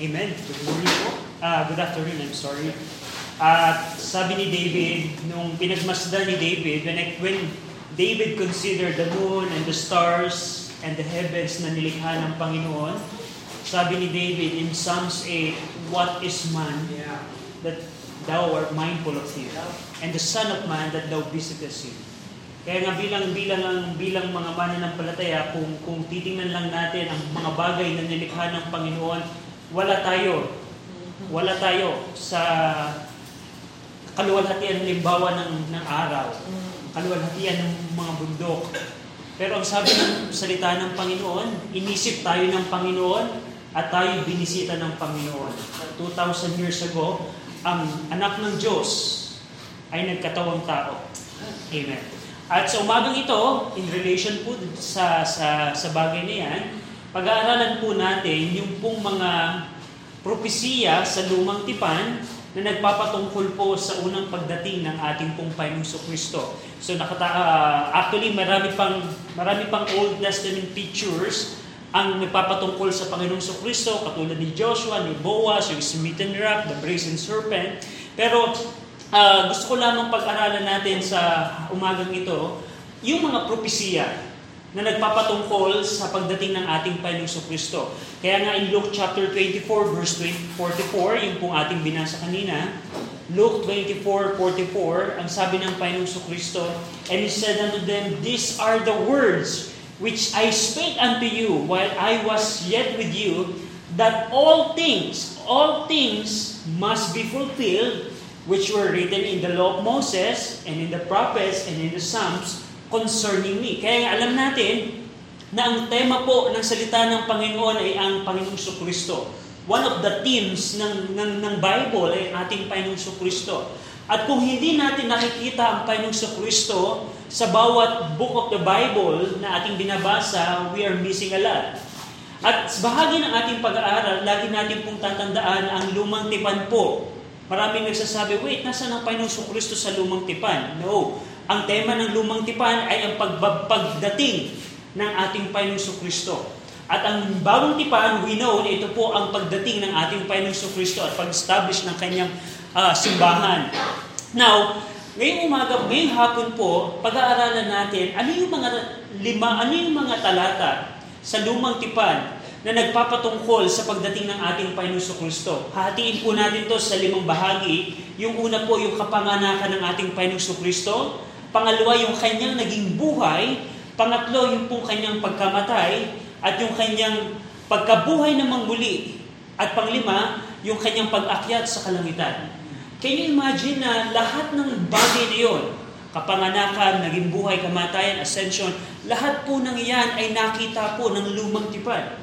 Amen. Good morning po. Ah, good afternoon, I'm sorry. At sabi ni David, nung pinagmasdan ni David, when, when David considered the moon and the stars and the heavens na nilikha ng Panginoon, sabi ni David in Psalms 8, What is man that thou art mindful of him? And the Son of Man that thou visitest him. Kaya nga bilang bilang ang bilang mga mananampalataya kung kung titingnan lang natin ang mga bagay na nilikha ng Panginoon, wala tayo. Wala tayo sa kaluwalhatian halimbawa ng ng araw, kaluwalhatian ng mga bundok. Pero ang sabi ng salita ng Panginoon, inisip tayo ng Panginoon at tayo binisita ng Panginoon. 2,000 years ago, ang anak ng Diyos ay nagkatawang tao. Amen. At sa umagang ito, in relation po sa, sa, sa bagay na yan, pag-aaralan po natin yung pong mga propesiya sa lumang tipan na nagpapatungkol po sa unang pagdating ng ating pong Panginoong Kristo. So nakata uh, actually marami pang marami pang Old Testament pictures ang nagpapatungkol sa Panginoong Kristo katulad ni Joshua, ni Boaz, yung smitten rock, the brazen serpent. Pero uh, gusto ko lamang pag-aralan natin sa umagang ito yung mga propesiya na nagpapatungkol sa pagdating ng ating Panginoong Kristo. Kaya nga in Luke chapter 24 verse 20, 44, yung pong ating binasa kanina, Luke 24:44, ang sabi ng Panginoong Kristo, and he said unto them, These are the words which I spake unto you while I was yet with you, that all things, all things must be fulfilled, which were written in the law of Moses, and in the prophets, and in the Psalms, concerning me. Kaya alam natin na ang tema po ng salita ng Panginoon ay ang Panginoong Kristo. One of the themes ng, ng, ng Bible ay ating Panginoong Kristo. At kung hindi natin nakikita ang Panginoong Kristo sa bawat book of the Bible na ating binabasa, we are missing a lot. At bahagi ng ating pag-aaral, lagi natin pong tatandaan ang lumang tipan po. Maraming nagsasabi, wait, nasa ang Panginoong Kristo sa lumang tipan? No. Ang tema ng lumang tipan ay ang pagdating ng ating Panginoong Kristo. At ang bagong tipan, we know na ito po ang pagdating ng ating Panginoong Kristo at pag-establish ng kanyang uh, simbahan. Now, ngayong umaga, ngayong hapon po, pag-aaralan natin ano yung mga lima, ano yung mga talata sa lumang tipan na nagpapatungkol sa pagdating ng ating Panginoong Kristo. Hatiin po natin to sa limang bahagi. Yung una po, yung kapanganakan ng ating Panginoong Kristo. Pangalawa, yung kanyang naging buhay. Pangatlo, yung pong kanyang pagkamatay. At yung kanyang pagkabuhay na muli. At panglima, yung kanyang pag-akyat sa kalangitan. Can you imagine na lahat ng bagay na yun, kapanganakan, naging buhay, kamatayan, ascension, lahat po ng iyan ay nakita po ng lumang tipan.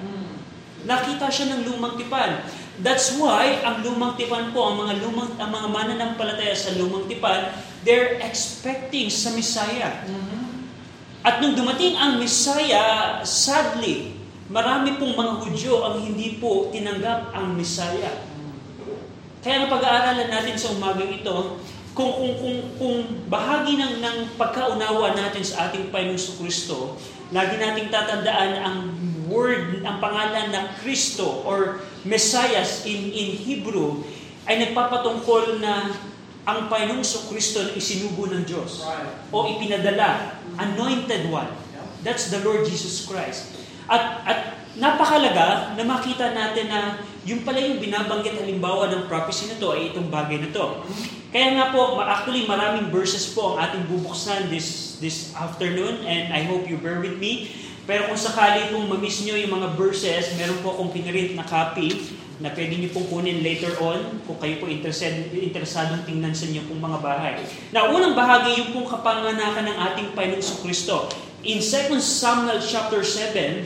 Nakita siya ng lumang tipan. That's why ang lumang tipan po, ang mga lumang ang mga mananampalataya sa lumang tipan, they're expecting sa Messiah. Mm-hmm. At nung dumating ang Messiah, sadly, marami pong mga Hudyo ang hindi po tinanggap ang Messiah. Kaya ang pag-aaralan natin sa umagang ito, kung, kung, kung, kung bahagi ng, ng pagkaunawa natin sa ating Panginoong Kristo, lagi nating tatandaan ang word, ang pangalan ng Kristo or Messiah in, in Hebrew ay nagpapatungkol na ang Panginoong Kristo na isinubo ng Diyos o ipinadala, anointed one. That's the Lord Jesus Christ. At, at napakalaga na makita natin na yung pala yung binabanggit halimbawa ng prophecy na to ay itong bagay na to. Kaya nga po, actually maraming verses po ang ating bubuksan this, this afternoon and I hope you bear with me. Pero kung sakali pong mamiss nyo yung mga verses, meron po akong pinrint na copy na pwede nyo pong kunin later on kung kayo po interested, interesadong tingnan sa inyo pong mga bahay. Na unang bahagi yung pong kapanganakan ng ating Panginoong Kristo. In 2 Samuel chapter 7,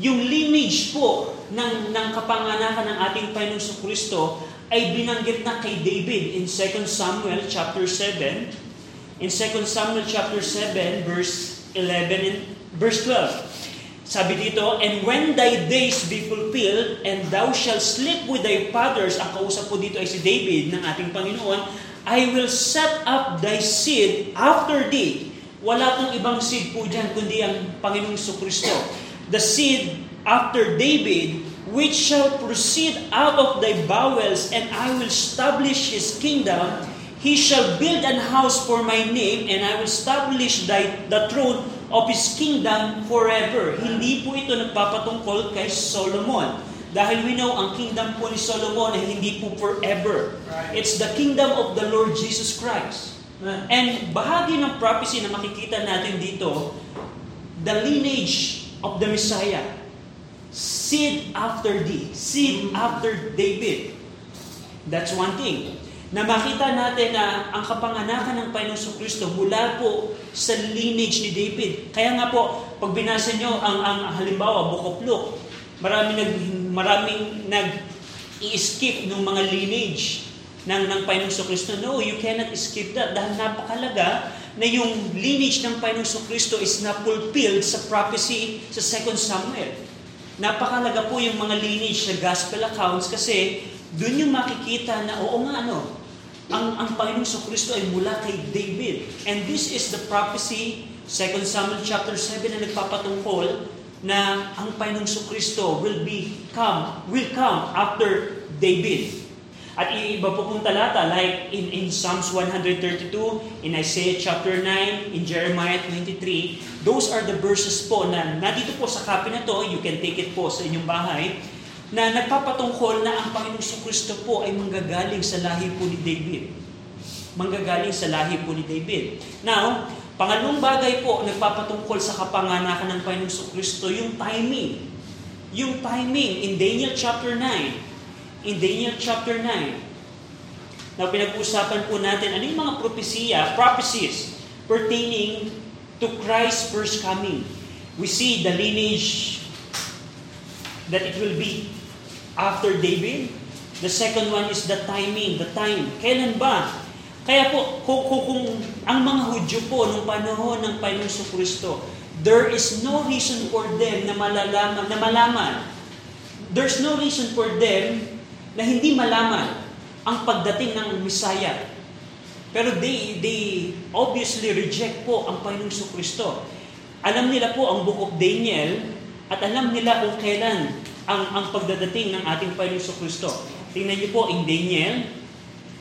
yung lineage po ng, ng kapanganakan ng ating Panginoong Kristo ay binanggit na kay David in 2 Samuel chapter 7. In 2 Samuel chapter 7 verse 11 and verse 12. Sabi dito, And when thy days be fulfilled, and thou shalt sleep with thy fathers, ang kausap po dito ay si David ng ating Panginoon, I will set up thy seed after thee. Wala pong ibang seed po dyan, kundi ang Panginoong Kristo. The seed after David which shall proceed out of thy bowels, and I will establish his kingdom. He shall build an house for my name, and I will establish thy, the throne of his kingdom forever. Hindi po ito nagpapatungkol kay Solomon. Dahil we know, ang kingdom po ni Solomon ay hindi po forever. It's the kingdom of the Lord Jesus Christ. And bahagi ng prophecy na makikita natin dito, the lineage of the Messiah. Seed after thee. Seed after David. That's one thing. Na makita natin na ang kapanganakan ng Panginoong Kristo mula po sa lineage ni David. Kaya nga po, pag binasa nyo ang, ang halimbawa, Book of Luke, marami nag, maraming nag i-skip ng mga lineage ng, ng Panginoong Kristo. No, you cannot skip that dahil napakalaga na yung lineage ng Panginoong Kristo is na-fulfilled sa prophecy sa 2 Samuel. Napakalaga po yung mga lineage sa gospel accounts kasi doon yung makikita na oo nga ano, ang, ang Panginoong Kristo ay mula kay David. And this is the prophecy, 2 Samuel chapter 7 na nagpapatungkol na ang Panginoong Kristo will be come, will come after David. At iba po pong talata, like in, in Psalms 132, in Isaiah chapter 9, in Jeremiah 23, those are the verses po na nandito po sa copy na to, you can take it po sa inyong bahay, na nagpapatungkol na ang Panginoong Kristo po ay manggagaling sa lahi po ni David. Manggagaling sa lahi po ni David. Now, pangalawang bagay po, nagpapatungkol sa kapanganakan ng Panginoong Kristo, yung timing. Yung timing in Daniel chapter 9, in Daniel chapter 9, na pinag-usapan po natin, ano yung mga propesya, prophecies pertaining to Christ's first coming. We see the lineage that it will be after David. The second one is the timing, the time. Kailan ba? Kaya po, kung, kung, kung ang mga Hudyo po nung panahon ng Panginoon Kristo, there is no reason for them na malalaman, na malaman. There's no reason for them na hindi malaman ang pagdating ng Messiah. Pero they, they obviously reject po ang Panginoong Kristo. Alam nila po ang Book of Daniel at alam nila kung kailan ang, ang pagdadating ng ating Panginoong Kristo. Tingnan niyo po in Daniel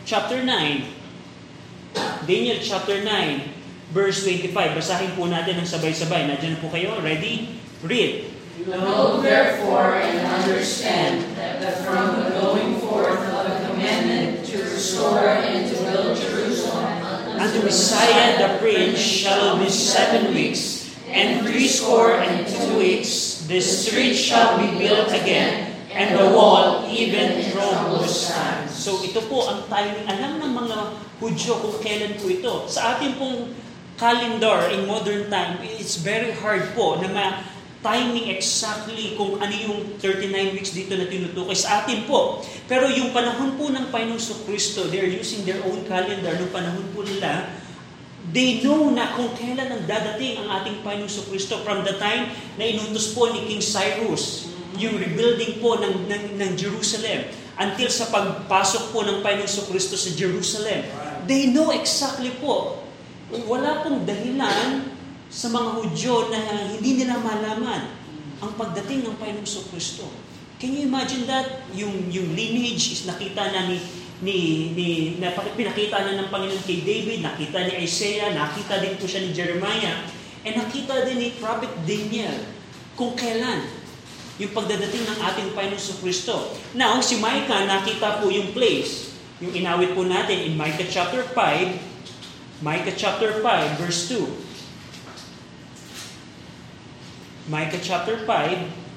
chapter 9. Daniel chapter 9 verse 25. Basahin po natin ng sabay-sabay. Nandiyan po kayo. Ready? Read. Know therefore and understand that from the going forth of the commandment to restore and to build Jerusalem unto Messiah the Prince shall be seven weeks, and threescore and two weeks the street shall be built again, and the wall even from those times. So ito po ang timing. Alam ng mga Hudyo kung kailan po ito. Sa ating pong calendar in modern time, it's very hard po na ma timing exactly kung ano yung 39 weeks dito na tinutukoy sa atin po. Pero yung panahon po ng Panginoong Kristo, they're using their own calendar. Nung panahon po nila, they know na kung kailan ang dadating ang ating Panginoong Kristo from the time na inutos po ni King Cyrus, yung rebuilding po ng, ng, ng Jerusalem, until sa pagpasok po ng Panginoong Kristo sa Jerusalem. They know exactly po. Wala pong dahilan sa mga Hudyo na hindi nila malaman ang pagdating ng Panginoong Kristo. Can you imagine that? Yung, yung lineage is nakita na ni, ni, ni na pinakita na ng Panginoon kay David, nakita ni Isaiah, nakita din po siya ni Jeremiah, and nakita din ni Prophet Daniel kung kailan yung pagdadating ng ating Panginoong Kristo. Now, si Micah, nakita po yung place. Yung inawit po natin in Micah chapter 5, Micah chapter 5, verse 2. Micah chapter 5,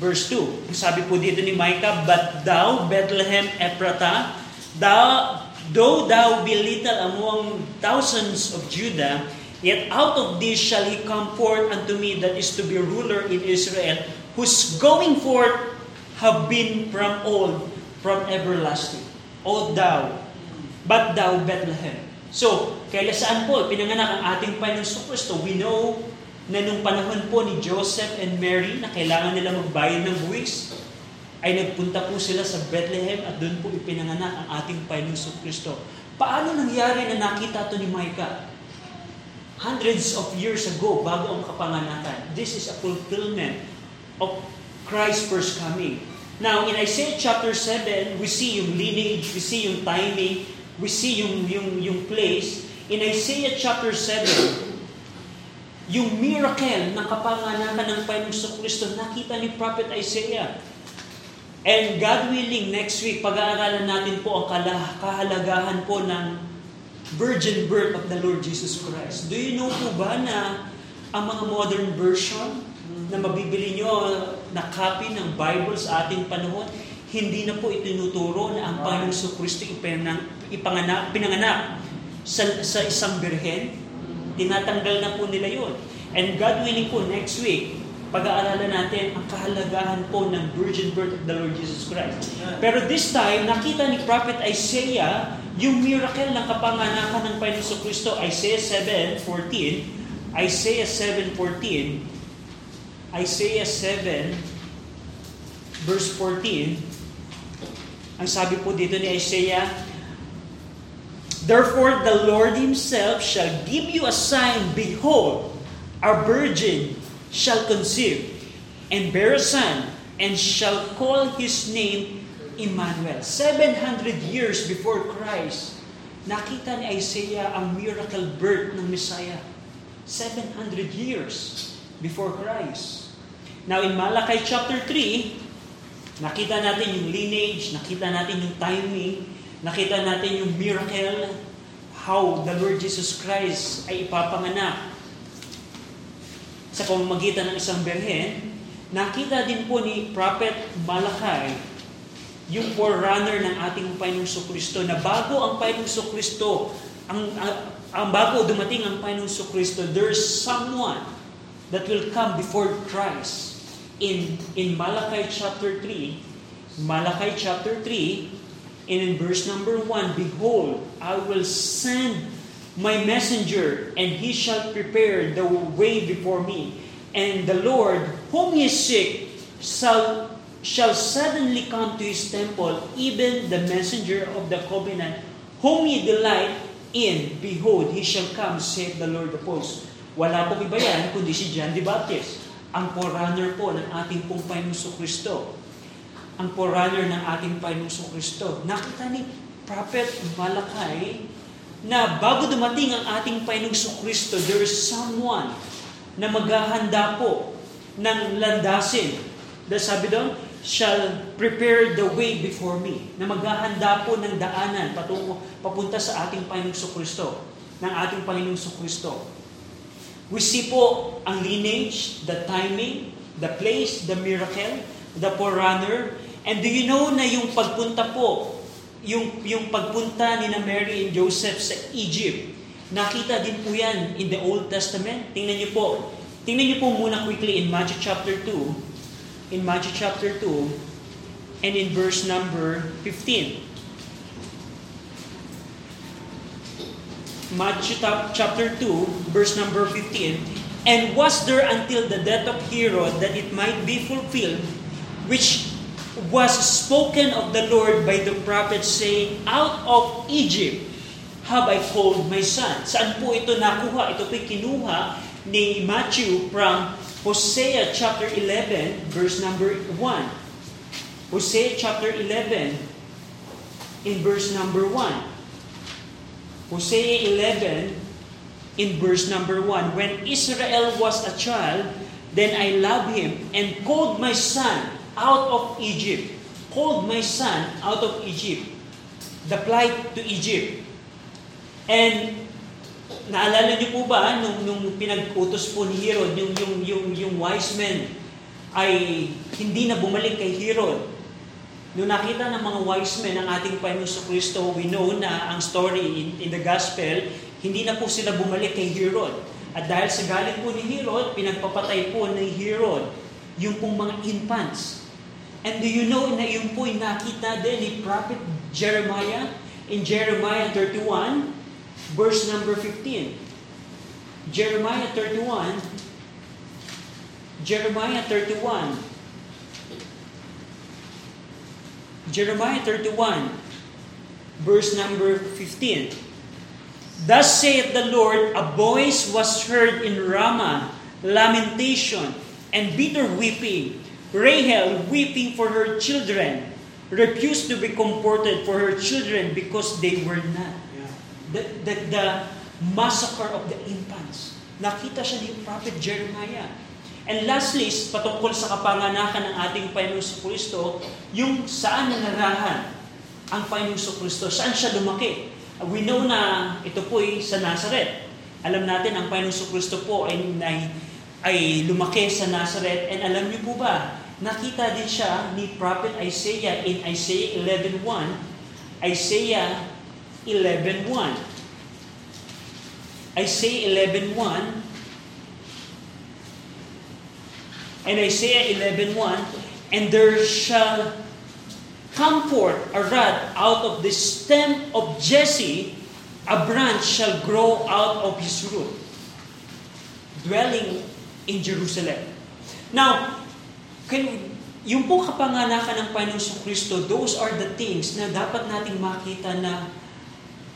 verse 2. Sabi po dito ni Micah, But thou, Bethlehem Ephratah, thou, though thou be little among thousands of Judah, yet out of this shall he come forth unto me that is to be ruler in Israel, whose going forth have been from old, from everlasting. O thou, but thou, Bethlehem. So, kailan saan po pinanganak ang ating Panginoon Kristo? We know na nung panahon po ni Joseph and Mary na kailangan nila magbayad ng buwis, ay nagpunta po sila sa Bethlehem at doon po ipinanganak ang ating Panginoon Kristo. Paano nangyari na nakita to ni Micah? hundreds of years ago, bago ang kapanganakan. This is a fulfillment of Christ's first coming. Now, in Isaiah chapter 7, we see yung lineage, we see yung timing, we see yung, yung, yung place. In Isaiah chapter 7, yung miracle ng kapanganakan ng Panginoong Kristo, nakita ni Prophet Isaiah. And God willing, next week, pag-aaralan natin po ang kahalagahan po ng virgin birth of the Lord Jesus Christ. Do you know po ba na ang mga modern version na mabibili nyo na copy ng Bible sa ating panahon, hindi na po itinuturo na ang Panginoong Kristo ipanganak, pinanganak sa, sa isang birhen. Tinatanggal na po nila yon. And God willing po, next week, pag-aaralan natin ang kahalagahan po ng virgin birth of the Lord Jesus Christ. Pero this time, nakita ni Prophet Isaiah yung miracle ng kapanganakan ng Panginoon Kristo. Isaiah 7.14 Isaiah 7.14 Isaiah 7 verse 14 ang sabi po dito ni Isaiah Therefore the Lord Himself shall give you a sign, Behold, a virgin shall conceive and bear a son, and shall call his name Emmanuel. 700 years before Christ, nakita ni Isaiah ang miracle birth ng Messiah. 700 years before Christ. Now in Malachi chapter 3, nakita natin yung lineage, nakita natin yung timing, nakita natin yung miracle, how the Lord Jesus Christ ay ipapanganak sa pamamagitan ng isang berhen, nakita din po ni Prophet Malachi yung forerunner ng ating Panginoong Kristo na bago ang Panginoong Kristo, ang, ang, ang bago dumating ang Panginoong Kristo, there's someone that will come before Christ. In, in Malachi chapter 3, Malachi chapter 3, and in verse number 1, Behold, I will send my messenger, and he shall prepare the way before me. And the Lord, whom ye seek, shall, shall suddenly come to his temple, even the messenger of the covenant, whom ye delight in. Behold, he shall come, saith the Lord of hosts. Wala pong iba yan, kundi si John the Baptist. Ang forerunner po ng ating pong Panginoon Kristo. Ang forerunner ng ating Panginoon Kristo. Nakita ni Prophet Malachi na bago dumating ang ating Panginoong Kristo, there is someone na maghahanda po ng landasin. Dahil sabi doon, shall prepare the way before me. Na maghahanda po ng daanan patungo, papunta sa ating Panginoong Kristo. Ng ating Panginoong Kristo. We see po ang lineage, the timing, the place, the miracle, the forerunner. And do you know na yung pagpunta po yung, yung pagpunta ni na Mary and Joseph sa Egypt, nakita din po yan in the Old Testament. Tingnan niyo po. Tingnan niyo po muna quickly in Matthew chapter 2. In Matthew chapter 2 and in verse number 15. Matthew chapter 2, verse number 15. And was there until the death of Herod that it might be fulfilled, which was spoken of the Lord by the prophet saying, Out of Egypt have I called my son. Saan po ito nakuha? Ito po'y kinuha ni Matthew from Hosea chapter 11, verse number 1. Hosea chapter 11, in verse number 1. Hosea 11, in verse number 1. When Israel was a child, then I loved him and called my son out of Egypt. Called my son out of Egypt. The flight to Egypt. And naalala niyo po ba nung, nung pinag-utos po ni Herod, yung, yung, yung, yung wise men ay hindi na bumalik kay Herod. Nung nakita ng mga wise men ang ating Panginoon Kristo, we know na ang story in, in the gospel, hindi na po sila bumalik kay Herod. At dahil sa galit po ni Herod, pinagpapatay po ni Herod yung pong mga infants. And do you know na yun po'y nakita din ni Prophet Jeremiah in Jeremiah 31, verse number 15. Jeremiah 31, Jeremiah 31, Jeremiah 31, verse number 15. Thus saith the Lord, a voice was heard in Ramah, lamentation and bitter weeping. Rahel weeping for her children, refused to be comforted for her children because they were not. The, the, the massacre of the infants. Nakita siya ni Prophet Jeremiah. And lastly, patungkol sa kapanganakan ng ating Panginoon Kristo, yung saan nanarahan ang Panginoon Kristo, saan siya lumaki. We know na ito po ay sa Nazareth. Alam natin ang Panginoon Kristo po ay, ay, ay lumaki sa Nazareth. And alam niyo po ba, nakita din siya ni Prophet Isaiah in Isaiah 11.1. Isaiah 11.1. Isaiah 11.1 and Isaiah 11.1 And there shall come forth a rod out of the stem of Jesse, a branch shall grow out of his root, dwelling in Jerusalem. Now, can, yung po kapanganakan ng Panginoon sa Kristo, those are the things na dapat nating makita na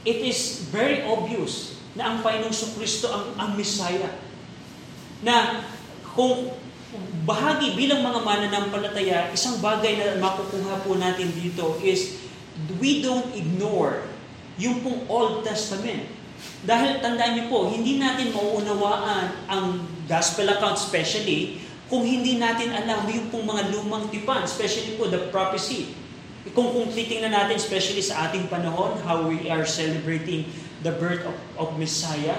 it is very obvious na ang Panginoon sa Kristo ang, ang Messiah. Na kung bahagi bilang mga mananampalataya, isang bagay na makukuha po natin dito is we don't ignore yung pong Old Testament. Dahil tandaan niyo po, hindi natin mauunawaan ang gospel account especially kung hindi natin alam yung pong mga lumang tipan, especially po the prophecy. Kung, kung titingnan natin especially sa ating panahon, how we are celebrating the birth of, of Messiah,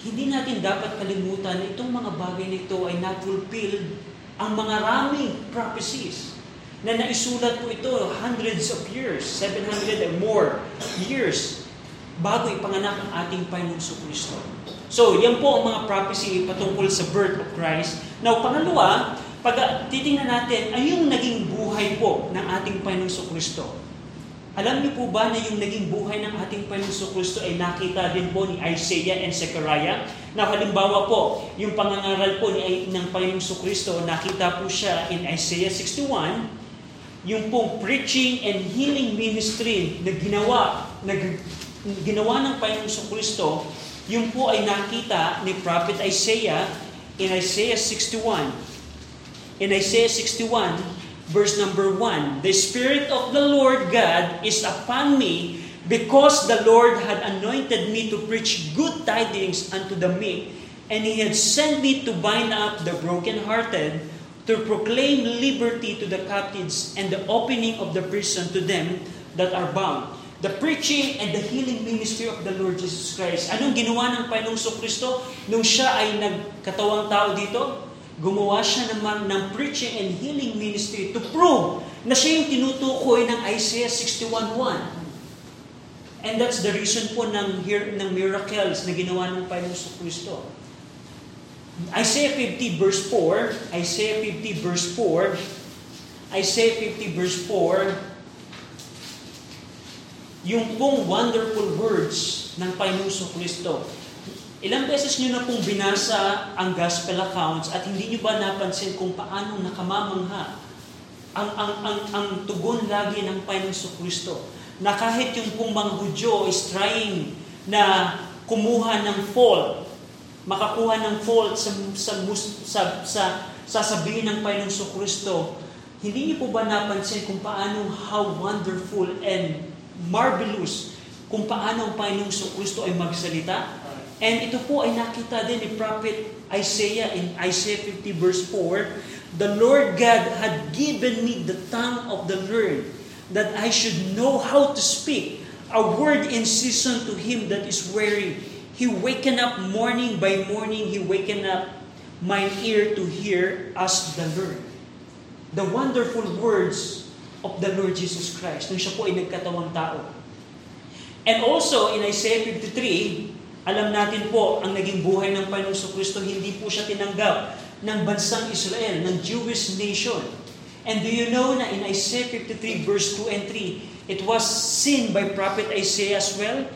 hindi natin dapat kalimutan na itong mga bagay na ito ay na-fulfilled ang mga raming prophecies na naisulat po ito hundreds of years, 700 and more years bago ipanganak ang ating Panginoon Kristo. So, yan po ang mga prophecy patungkol sa birth of Christ. Now, pangalawa, pag titingnan natin, ay yung naging buhay po ng ating Panginoon Kristo. Alam niyo po ba na yung naging buhay ng ating Panginoon Kristo ay nakita din po ni Isaiah and Zechariah? Na halimbawa po, yung pangangaral po ni, ng Panginoon Kristo, nakita po siya in Isaiah 61, yung pong preaching and healing ministry na ginawa, na ginawa ng Panginoon Kristo, yung po ay nakita ni Prophet Isaiah in Isaiah 61. In Isaiah 61, verse number 1, The Spirit of the Lord God is upon me because the Lord had anointed me to preach good tidings unto the meek, and He had sent me to bind up the brokenhearted, to proclaim liberty to the captives, and the opening of the prison to them that are bound. The preaching and the healing ministry of the Lord Jesus Christ. Anong ginawa ng Panginoong Kristo nung siya ay nagkatawang tao dito? gumawa siya naman ng preaching and healing ministry to prove na siya yung tinutukoy ng Isaiah 61.1. And that's the reason po ng, ng miracles na ginawa ng Panginoon sa Kristo. Isaiah 50 verse 4, Isaiah 50 verse 4, Isaiah 50 verse 4, yung pong wonderful words ng Panginoon sa Kristo. Ilang beses nyo na pong binasa ang gospel accounts at hindi nyo ba napansin kung paano nakamamangha ang, ang, ang, ang tugon lagi ng Panginoon Kristo na kahit yung pong mga Hudyo is trying na kumuha ng fault, makakuha ng fault sa, sa, sa, sa sasabihin ng Panginoon Kristo, hindi niyo po ba napansin kung paano how wonderful and marvelous kung paano ang Panginoong Kristo ay magsalita? And ito po ay nakita din ni Prophet Isaiah in Isaiah 50 verse 4, The Lord God had given me the tongue of the learned, that I should know how to speak a word in season to him that is weary. He waken up morning by morning, he waken up my ear to hear as the Lord. The wonderful words of the Lord Jesus Christ, nung siya po ay nagkatawang tao. And also in Isaiah 53, alam natin po, ang naging buhay ng Panginoong Kristo, hindi po siya tinanggap ng bansang Israel, ng Jewish nation. And do you know na in Isaiah 53 verse 2 and 3, it was seen by prophet Isaiah as well?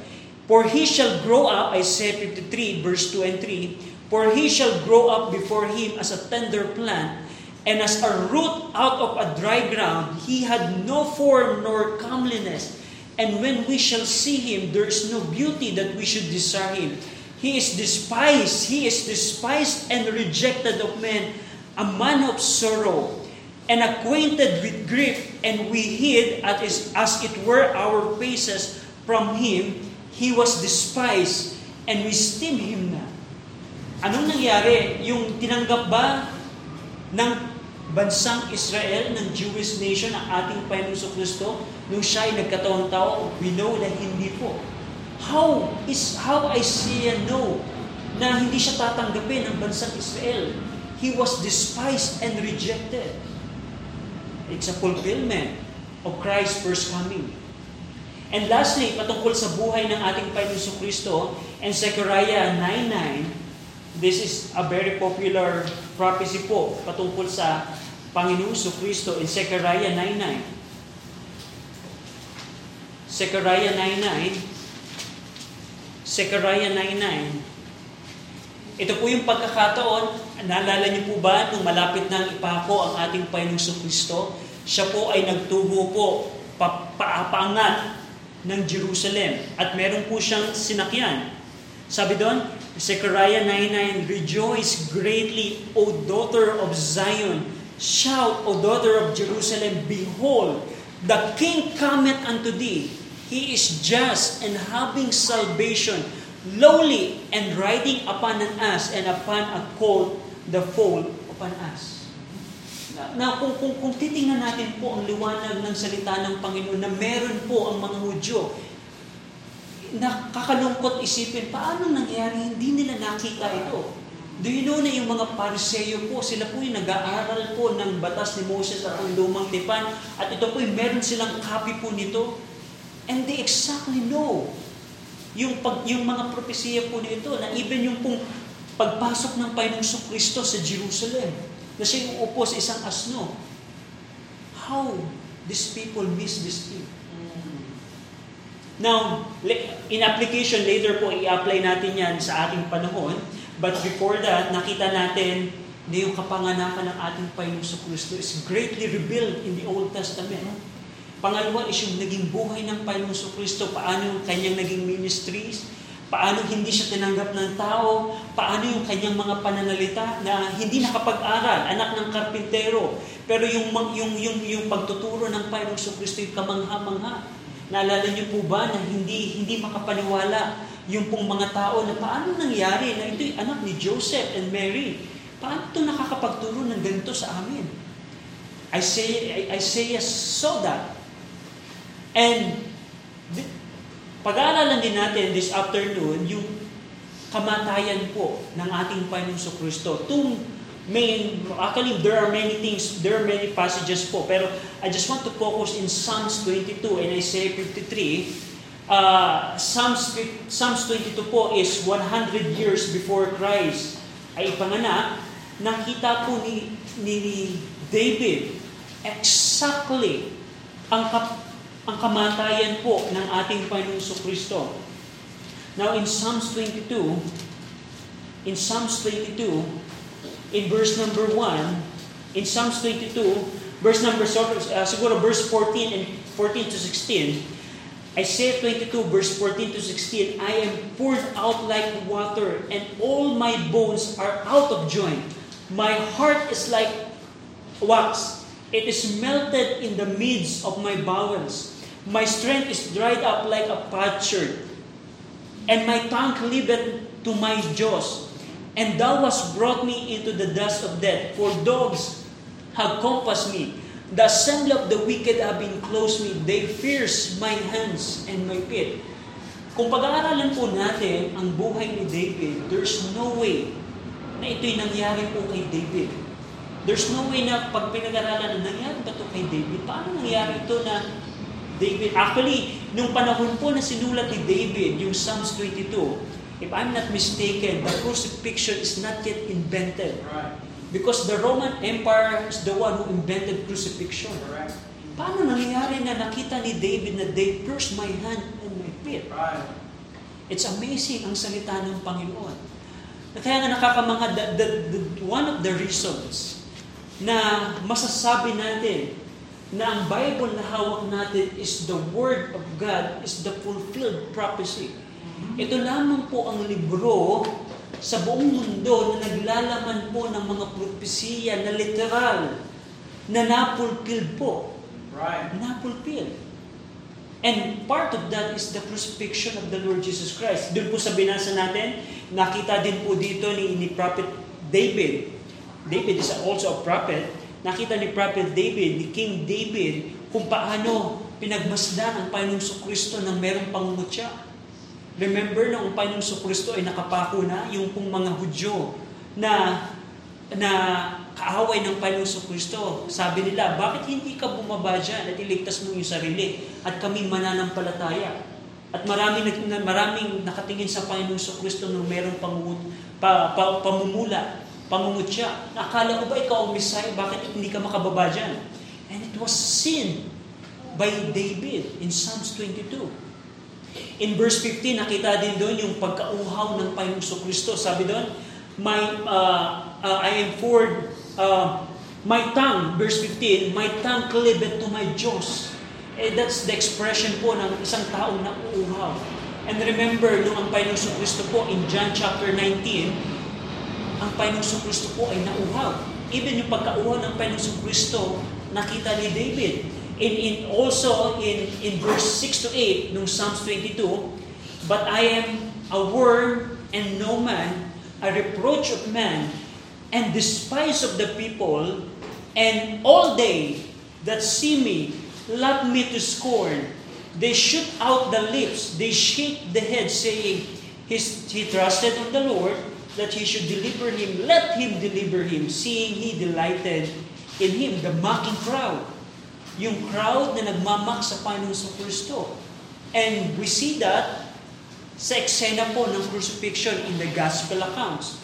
For he shall grow up, Isaiah 53 verse 2 and 3, For he shall grow up before him as a tender plant, and as a root out of a dry ground, he had no form nor comeliness, And when we shall see him, there is no beauty that we should desire him. He is despised, he is despised and rejected of men, a man of sorrow, and acquainted with grief, and we hid as, as it were our faces from him. He was despised, and we esteemed him not. Anong nangyari? Yung tinanggap ba ng bansang Israel, ng Jewish nation, ang ating Panginoon Kristo, nung siya ay nagkataon tao, we know na hindi po. How is how Isaiah know na hindi siya tatanggapin ng bansang Israel? He was despised and rejected. It's a fulfillment of Christ's first coming. And lastly, patungkol sa buhay ng ating Panginoon Kristo, in Zechariah 9.9, this is a very popular prophecy po patungkol sa Panginoon Kristo in Zechariah 9.9. Zechariah 9.9, Zechariah 9.9. Ito po yung pagkakataon, naalala niyo po ba nung malapit nang ipako ang ating Panginoong Kristo, siya po ay nagtubo po pa paapangat ng Jerusalem at meron po siyang sinakyan. Sabi doon, Zechariah 9.9, Rejoice greatly, O daughter of Zion. Shout, O daughter of Jerusalem, Behold, the King cometh unto thee. He is just and having salvation, lowly and riding upon an ass and upon a colt, the foal upon us. Na, kung, kung, kung titingnan natin po ang liwanag ng salita ng Panginoon na meron po ang mga Hudyo, nakakalungkot isipin, paano nangyari hindi nila nakita ito? Do you know na yung mga pariseyo po, sila po yung nag-aaral po ng batas ni Moses at ang lumang tipan, at ito po yung meron silang copy po nito. And they exactly know yung, pag, yung mga propesiya po nito na even yung pong pagpasok ng Panginoong Kristo sa Jerusalem, na siya yung upo sa isang asno. How these people miss this thing? Now, in application, later po i-apply natin yan sa ating panahon. But before that, nakita natin na yung kapanganakan ng ating Panginoong Kristo is greatly revealed in the Old Testament. Pangalawa is yung naging buhay ng Panginoong Kristo, paano yung kanyang naging ministries, paano hindi siya tinanggap ng tao, paano yung kanyang mga pananalita na hindi nakapag-aral, anak ng karpintero, pero yung, yung, yung, yung pagtuturo ng Panginoong Kristo yung kamangha-mangha. Naalala niyo po ba na hindi hindi makapaniwala yung pong mga tao na paano nangyari na ito'y anak ni Joseph and Mary? Paano ito nakakapagturo ng ganito sa amin? Isaiah, Isaiah saw that. And pag-aaralan din natin this afternoon yung kamatayan po ng ating Panginoon Kristo. Two main, actually there are many things, there are many passages po, pero I just want to focus in Psalms 22 and Isaiah 53. Uh, Psalms, Psalms 22 po is 100 years before Christ ay ipanganak. Nakita po ni, ni, ni David exactly ang, kap, ang kamatayan po ng ating Panginoong Kristo. Now in Psalms 22, in Psalms 22, in verse number 1, in Psalms 22, verse number, uh, siguro verse 14 and 14 to 16, Isaiah 22 verse 14 to 16, I am poured out like water and all my bones are out of joint. My heart is like wax. It is melted in the midst of my bowels. My strength is dried up like a potsherd, and my tongue cleaveth to my jaws. And thou hast brought me into the dust of death, for dogs have compassed me. The assembly of the wicked have enclosed me. They pierce my hands and my feet. Kung pag-aaralan po natin ang buhay ni David, there's no way na ito'y nangyari po kay David. There's no way na pag pinag-aralan na nangyari ba ito kay David? Paano nangyari ito na David? Actually, nung panahon po na sinulat ni David, yung Psalms 22, If I'm not mistaken, the crucifixion is not yet invented. Because the Roman Empire is the one who invented crucifixion. Paano nangyari na nakita ni David na they pierced my hand and my feet? Right. It's amazing ang salita ng Panginoon. Kaya nga nakakamanga, the, the, the, one of the reasons na masasabi natin na ang Bible na hawak natin is the Word of God, is the fulfilled prophecy. Ito lamang po ang libro sa buong mundo na naglalaman po ng mga propesiya na literal, na napulpil po. Right. Napulpil. And part of that is the crucifixion of the Lord Jesus Christ. Doon po sa binasa natin, nakita din po dito ni, ni Prophet David. David is also a prophet. Nakita ni Prophet David, ni King David, kung paano pinagmasdan ang Panginoong Kristo ng merong pangungutya. Remember na ang Panginoong Kristo ay nakapako na yung pong mga Hudyo na na kaaway ng Panginoong Kristo. Sabi nila, bakit hindi ka bumaba dyan at iligtas mo yung sarili at kami mananampalataya? At maraming, maraming nakatingin sa Panginoong Kristo nung merong pangungut, pa, pa, pamumula, pangungutya. Nakala ko ba ikaw ang Messiah? Bakit hindi ka makababa dyan? And it was seen by David in Psalms 22. In verse 15, nakita din doon yung pagkauhaw ng Panginoong Kristo. Sabi doon, my, uh, uh, I am for uh, my tongue, verse 15, my tongue cleaveth to my jaws. Eh, that's the expression po ng isang taong na uuhaw. And remember, nung ang Panginoong Kristo po in John chapter 19, ang Panginoong Kristo po ay nauhaw. Even yung pagkauhaw ng Panginoong Kristo, nakita ni David. In, in also in, in verse 6 to 8, nung Psalms 22, But I am a worm and no man, a reproach of man, and despise of the people, and all they that see me love me to scorn. They shoot out the lips, they shake the head, saying, He trusted on the Lord that He should deliver him. Let Him deliver him, seeing He delighted in Him. The mocking crowd. Yung crowd na nagmamak sa Panginoon sa Kristo. And we see that sa eksena po ng crucifixion in the gospel accounts.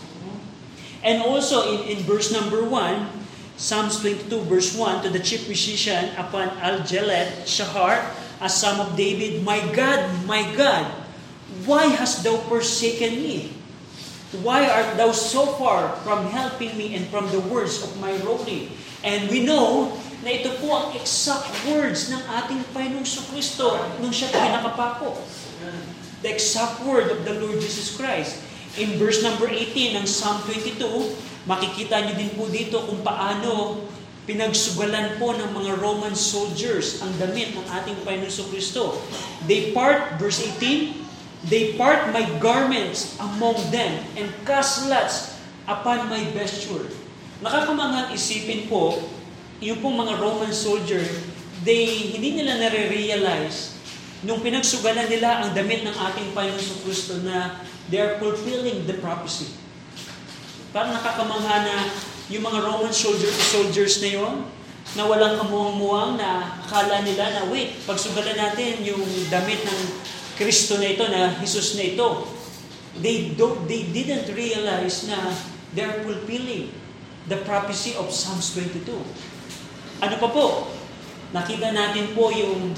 And also in, in verse number 1, Psalms 22 verse 1, to the chief musician upon Al-Jelet Shahar, a son of David, My God, my God, why hast thou forsaken me? Why art thou so far from helping me and from the words of my groaning? And we know na ito po ang exact words ng ating Panginoong Kristo nung siya po nakapako. The exact word of the Lord Jesus Christ. In verse number 18 ng Psalm 22, makikita niyo din po dito kung paano pinagsugalan po ng mga Roman soldiers ang damit ng ating Panginoong Kristo. They part, verse 18, They part my garments among them and cast lots upon my vesture. Nakakamanghang isipin po, yung pong mga Roman soldier, they, hindi nila nare-realize nung pinagsugalan nila ang damit ng ating Panginoon Kristo na they are fulfilling the prophecy. Parang nakakamangha na yung mga Roman soldier, soldiers na yon na walang kamuang-muang na akala nila na wait, pagsugalan natin yung damit ng Kristo na ito, na Jesus na ito. They, don't, they didn't realize na they're fulfilling the prophecy of Psalms 22. Ano pa po? Nakita natin po yung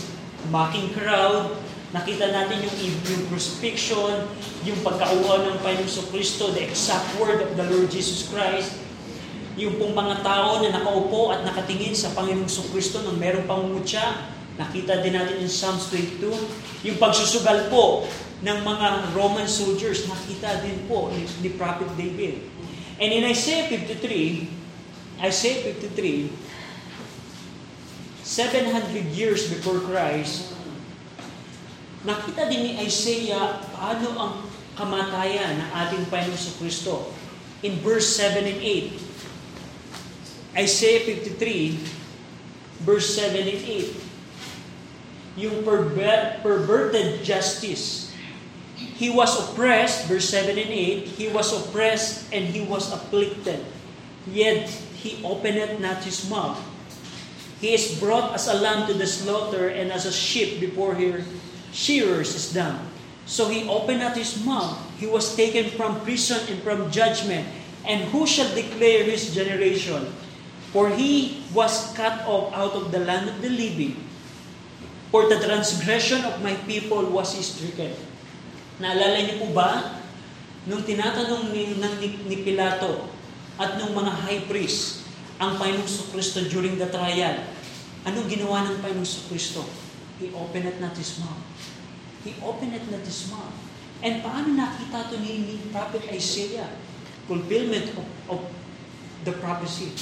mocking crowd, nakita natin yung, yung crucifixion, yung pagkauwa ng Panginoon Kristo, the exact word of the Lord Jesus Christ, yung pong mga tao na nakaupo at nakatingin sa Panginoong Kristo nang merong pangungutya, nakita din natin in Psalms 22, yung pagsusugal po ng mga Roman soldiers, nakita din po ni, ni Prophet David. And in Isaiah 53, Isaiah 53, 700 years before Christ, nakita din ni Isaiah paano ang kamatayan ng ating Panginoon Kristo. In verse 7 and 8, Isaiah 53, verse 7 and 8, yung perver- perverted justice. He was oppressed, verse 7 and 8, he was oppressed and he was afflicted, yet he opened not his mouth. He is brought as a lamb to the slaughter, and as a sheep before her shearers is dumb. So he opened not his mouth. He was taken from prison and from judgment. And who shall declare his generation? For he was cut off out of the land of the living. For the transgression of my people was he stricken. Naalala niyo po ba? Nung tinatanong ni, ng, ni, ni Pilato at nung mga high priest, ang Panginoong Kristo during the trial. Anong ginawa ng Panginoong Kristo? He opened not his mouth. He opened not his mouth. And paano nakita ito ni, ni Prophet Isaiah? Fulfillment of, of the prophecy.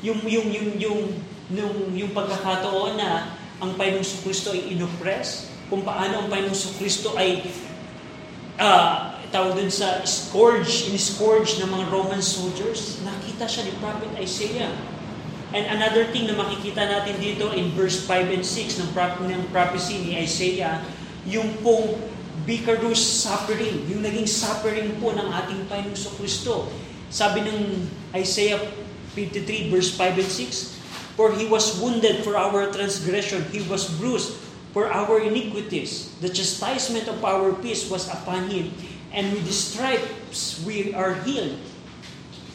Yung, yung, yung, yung, yung, yung pagkakataon na ang Panginoong Kristo ay inoppress, kung paano ang Panginoong Kristo ay uh, tawag dun sa scourge, in-scourge ng mga Roman soldiers, nakita siya ni Prophet Isaiah. And another thing na makikita natin dito in verse 5 and 6 ng, prop, ng prophecy ni Isaiah, yung pong vicarious suffering, yung naging suffering po ng ating Panginoon Kristo. Sabi ng Isaiah 53 verse 5 and 6, For He was wounded for our transgression, He was bruised for our iniquities. The chastisement of our peace was upon Him, and with the stripes we are healed.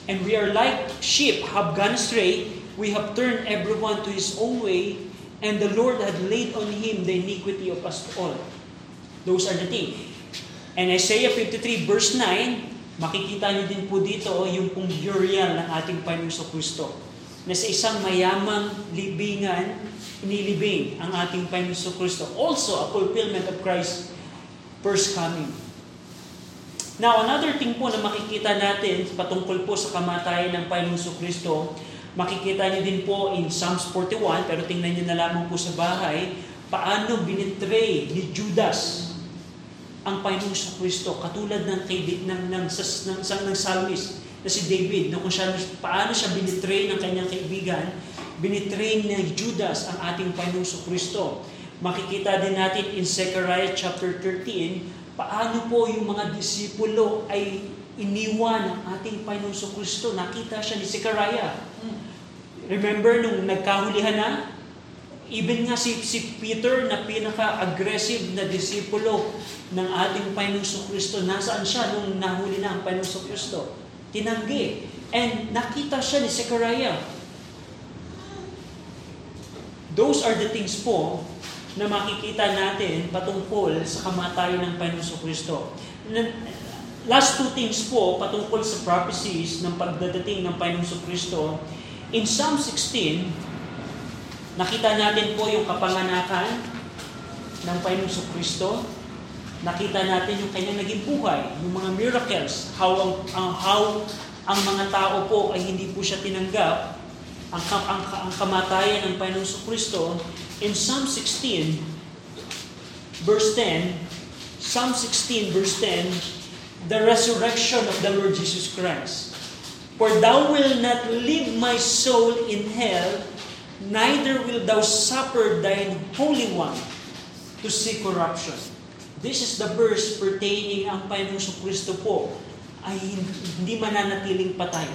And we are like sheep have gone astray, we have turned everyone to his own way, and the Lord had laid on him the iniquity of us all. Those are the things. And Isaiah 53 verse 9, makikita niyo din po dito yung pong burial ng ating Panginoon Kristo. Na sa isang mayamang libingan, inilibing ang ating Panginoon Kristo. Also a fulfillment of Christ's first coming. Now, another thing po na makikita natin patungkol po sa kamatayan ng Panginoon Kristo, Makikita niyo din po in Psalms 41, pero tingnan niyo na lamang po sa bahay, paano binitray ni Judas ang Panginoong sa Kristo, katulad ng, kay, ng, ng, ng, ng, ng, ng psalmist na si David, na kung siya, paano siya binitray ng kanyang kaibigan, binitray ni Judas ang ating Panginoong Kristo. Makikita din natin in Zechariah chapter 13, paano po yung mga disipulo ay iniwan ng ating Panginoong Kristo. Nakita siya ni Zechariah. Remember nung nagkahulihan na? Even nga si, si Peter na pinaka-aggressive na disipulo ng ating Panginoong Kristo, nasaan siya nung nahuli na ang Panginoong Kristo? Tinanggi. And nakita siya ni Zechariah. Those are the things po na makikita natin patungkol sa kamatayan ng Panginoong Kristo. Last two things po patungkol sa prophecies ng pagdadating ng Panginoong Kristo In Psalm 16, nakita natin po yung kapanganakan ng Panginoong Kristo. Nakita natin yung kanyang naging buhay, yung mga miracles, how ang, ang how ang mga tao po ay hindi po siya tinanggap, ang, ang, ang kamatayan ng Panginoong Kristo. In Psalm 16, verse 10, Psalm 16, verse 10, the resurrection of the Lord Jesus Christ. For thou wilt not leave my soul in hell, neither wilt thou suffer thine Holy One to see corruption. This is the verse pertaining ang Panginoong Kristo po ay hindi mananatiling patay.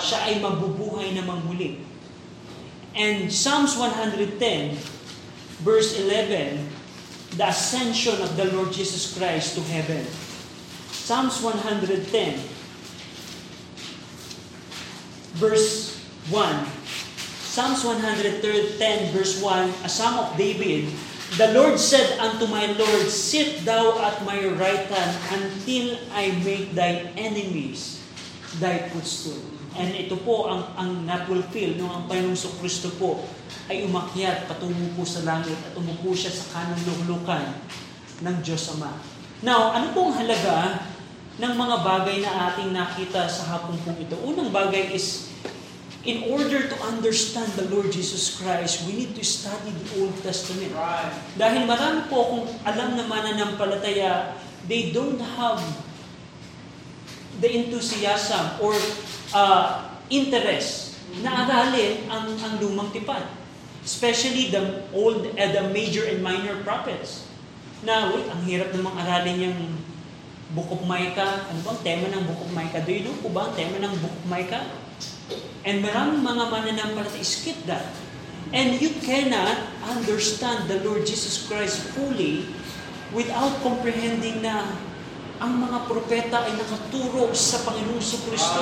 Siya ay mabubuhay na muli. And Psalms 110, verse 11, the ascension of the Lord Jesus Christ to heaven. Psalms 110, verse 1. Psalms 110 verse 1, a psalm of David, The Lord said unto my Lord, Sit thou at my right hand until I make thy enemies thy footstool. And ito po ang, ang na-fulfill nung ang Panginoong Kristo po ay umakyat patungo po sa langit at umupo siya sa kanang luklukan ng Diyos Ama. Now, ano pong halaga ng mga bagay na ating nakita sa hapong pong ito? Unang bagay is in order to understand the Lord Jesus Christ, we need to study the Old Testament. Right. Dahil marami po kung alam na mananampalataya, they don't have the enthusiasm or uh, interest na aralin ang, ang lumang tipan. Especially the old, uh, the major and minor prophets. Na, wait, ang hirap namang aralin yung Book of Micah. Ano bang tema ng Book of Micah? Do you know po ba ang tema ng Book of Micah? And maraming mga mananampalataya skip that. And you cannot understand the Lord Jesus Christ fully without comprehending na ang mga propeta ay nakaturo sa Panginoon sa Kristo.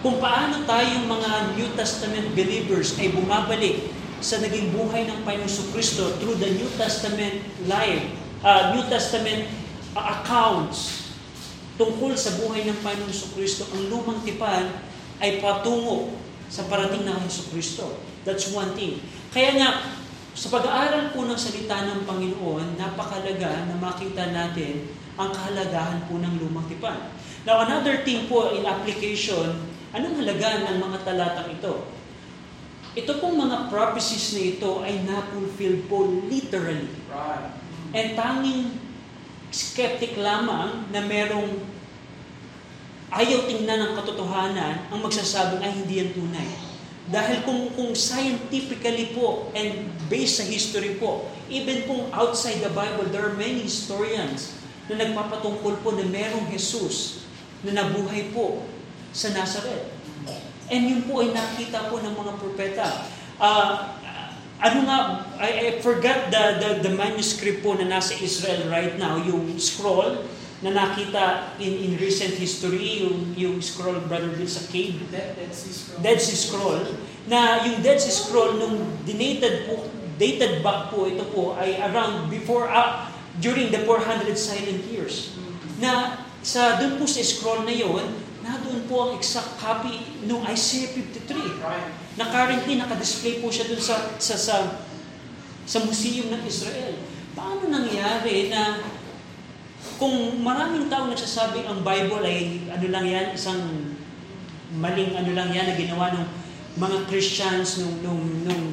Kung paano tayong mga New Testament believers ay bumabalik sa naging buhay ng Panginoon Kristo through the New Testament life, uh, New Testament uh, accounts tungkol sa buhay ng Panginoon Kristo, ang lumang tipan ay patungo sa parating na Heso Kristo. That's one thing. Kaya nga, sa pag-aaral po ng salita ng Panginoon, napakalaga na makita natin ang kahalagahan po ng lumang tipan. Now, another thing po in application, anong halaga ng mga talatang ito? Ito pong mga prophecies na ito ay na-fulfill po literally. Right. And tanging skeptic lamang na merong ayaw tingnan ng katotohanan ang magsasabing ay hindi yan tunay. Dahil kung, kung scientifically po and based sa history po, even kung outside the Bible, there are many historians na nagpapatungkol po na merong Jesus na nabuhay po sa Nazareth. And yun po ay nakita po ng mga propeta. Uh, ano nga, I, I forgot the, the, the manuscript po na nasa Israel right now, yung scroll na nakita in, in recent history, yung, yung scroll, Brother Bill, sa cave. Dead, Dead Sea Scroll. Dead Sea Scroll, na yung Dead Sea Scroll, nung dinated po, dated back po, ito po, ay around before, uh, during the 400 silent years. Na sa doon po sa scroll na yon, na doon po ang exact copy nung Isaiah 53. Right. Na currently naka-display po siya doon sa, sa, sa, sa museum ng Israel. Paano nangyari na kung maraming tao nagsasabi ang Bible ay ano lang yan, isang maling ano lang yan na ginawa ng mga Christians nung, nung, nung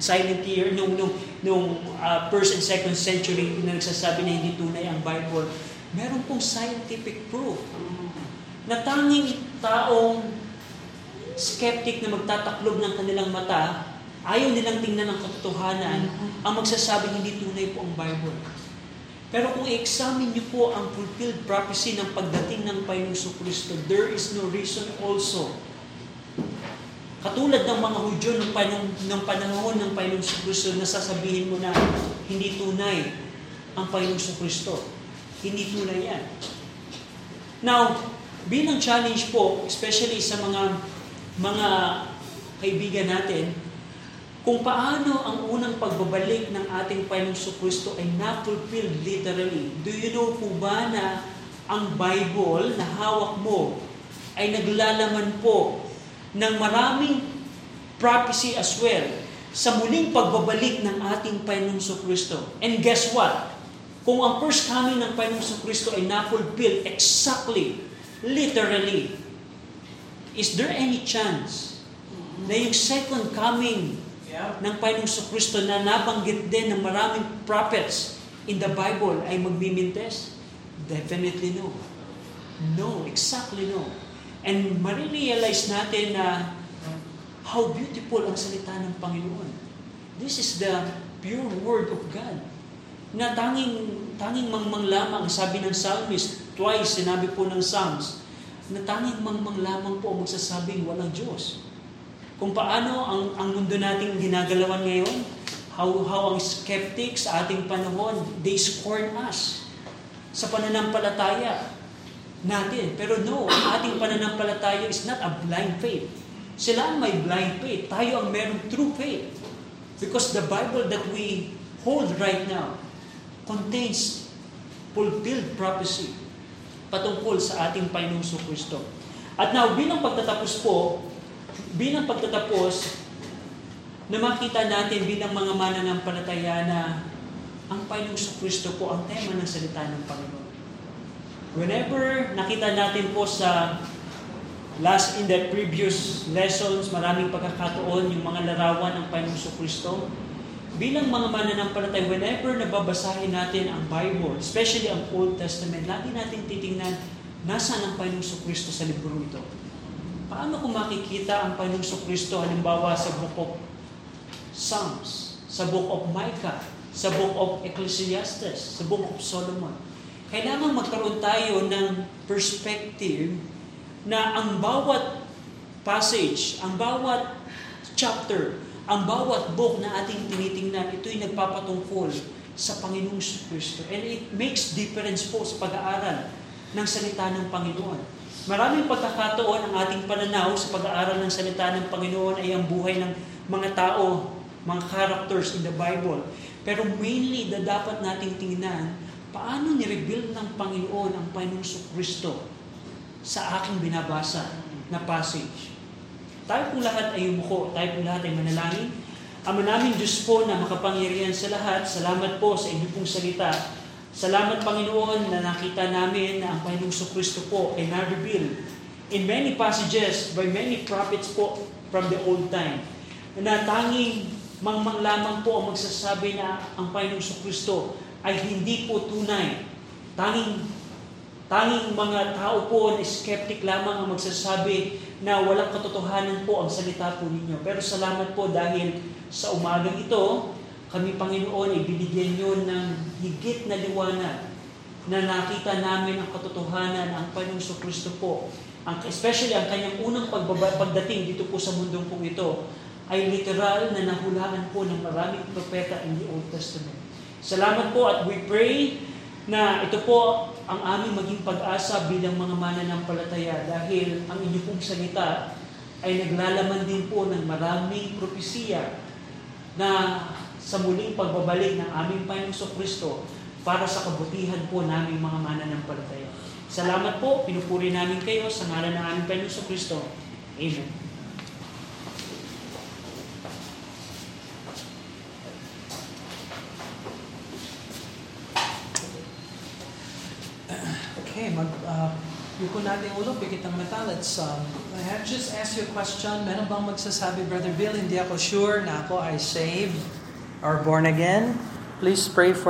silent year, nung, nung, nung uh, first and second century na nagsasabi na hindi tunay ang Bible, meron pong scientific proof na tanging taong skeptic na magtataklob ng kanilang mata, ayaw nilang tingnan ang katotohanan, ang magsasabing hindi tunay po ang Bible. Pero kung i-examine niyo po ang fulfilled prophecy ng pagdating ng Panginoong Kristo, there is no reason also. Katulad ng mga Hudyo ng, panong, ng panahon ng Panginoong Kristo na sasabihin mo na hindi tunay ang Panginoong Kristo. Hindi tunay yan. Now, bilang challenge po, especially sa mga mga kaibigan natin, kung paano ang unang pagbabalik ng ating Panginoong Kristo ay na-fulfill literally. Do you know po ba na ang Bible na hawak mo ay naglalaman po ng maraming prophecy as well sa muling pagbabalik ng ating Panginoong Kristo. And guess what? Kung ang first coming ng Panginoong Kristo ay na-fulfill exactly, literally, is there any chance na yung second coming Yeah. ng Panginoong Kristo na nabanggit din ng maraming prophets in the Bible ay magmimintes? Definitely no. No, exactly no. And marirealize natin na how beautiful ang salita ng Panginoon. This is the pure word of God. Na tanging, tanging mangmang lamang, sabi ng psalmist, twice sinabi po ng Psalms, na tanging mangmang lamang po magsasabing walang Diyos kung paano ang, ang mundo nating ginagalawan ngayon, how, how ang skeptics sa ating panahon, they scorn us sa pananampalataya natin. Pero no, ang ating pananampalataya is not a blind faith. Sila ang may blind faith. Tayo ang merong true faith. Because the Bible that we hold right now contains fulfilled prophecy patungkol sa ating Panginoong Kristo. At now, bilang pagtatapos po, bilang pagtatapos, na makita natin bilang mga mananampalataya na ang Panginoong Kristo po ang tema ng salita ng Panginoon. Whenever nakita natin po sa last in the previous lessons, maraming pagkakataon yung mga larawan ng Panginoong Kristo, bilang mga mananampalataya, whenever nababasahin natin ang Bible, especially ang Old Testament, lagi natin titingnan, nasaan ang Panginoong Kristo sa libro ito? Paano kung makikita ang Panginoong Kristo halimbawa sa book of Psalms, sa book of Micah, sa book of Ecclesiastes, sa book of Solomon? Kailangan magkaroon tayo ng perspective na ang bawat passage, ang bawat chapter, ang bawat book na ating tinitingnan, ito'y nagpapatungkol sa Panginoong Kristo. And it makes difference po sa pag-aaral ng salita ng Panginoon. Maraming pagkakataon ang ating pananaw sa pag-aaral ng salita ng Panginoon ay ang buhay ng mga tao, mga characters in the Bible. Pero mainly, na dapat nating tingnan, paano ni-reveal ng Panginoon ang Panginoong Kristo sa aking binabasa na passage. Tayo pong lahat ay umuko, tayo pong lahat ay manalangin. Ama namin Diyos po na makapangyarihan sa lahat, salamat po sa inyong pong salita. Salamat Panginoon na nakita namin na ang Panginoong Kristo po ay na-reveal in many passages by many prophets po from the old time. Na tanging mangmang lamang po ang magsasabi na ang Panginoong Kristo ay hindi po tunay. Tanging tanging mga tao po na skeptic lamang ang magsasabi na walang katotohanan po ang salita po ninyo. Pero salamat po dahil sa umagang ito, kami Panginoon ay binigyan nyo ng higit na liwanag na nakita namin ang katotohanan ang Panginoong Kristo po. Ang, especially ang kanyang unang pagbaba, pagdating dito po sa mundong pong ito ay literal na nahulaan po ng maraming propeta in the Old Testament. Salamat po at we pray na ito po ang aming maging pag-asa bilang mga mananampalataya dahil ang inyo pong salita ay naglalaman din po ng maraming propesiya na sa muling pagbabalik ng aming Panginoong Kristo para sa kabutihan po naming mga mananampalataya. Salamat po, pinupuri namin kayo sa ngalan ng aming Panginoong Kristo. Amen. Okay, mag, uh, yuko natin ulo, pikit ang mata. Let's, um, I have just asked you a question. Meron bang magsasabi, Brother Bill, hindi ako sure na ako ay saved or born again? Please pray for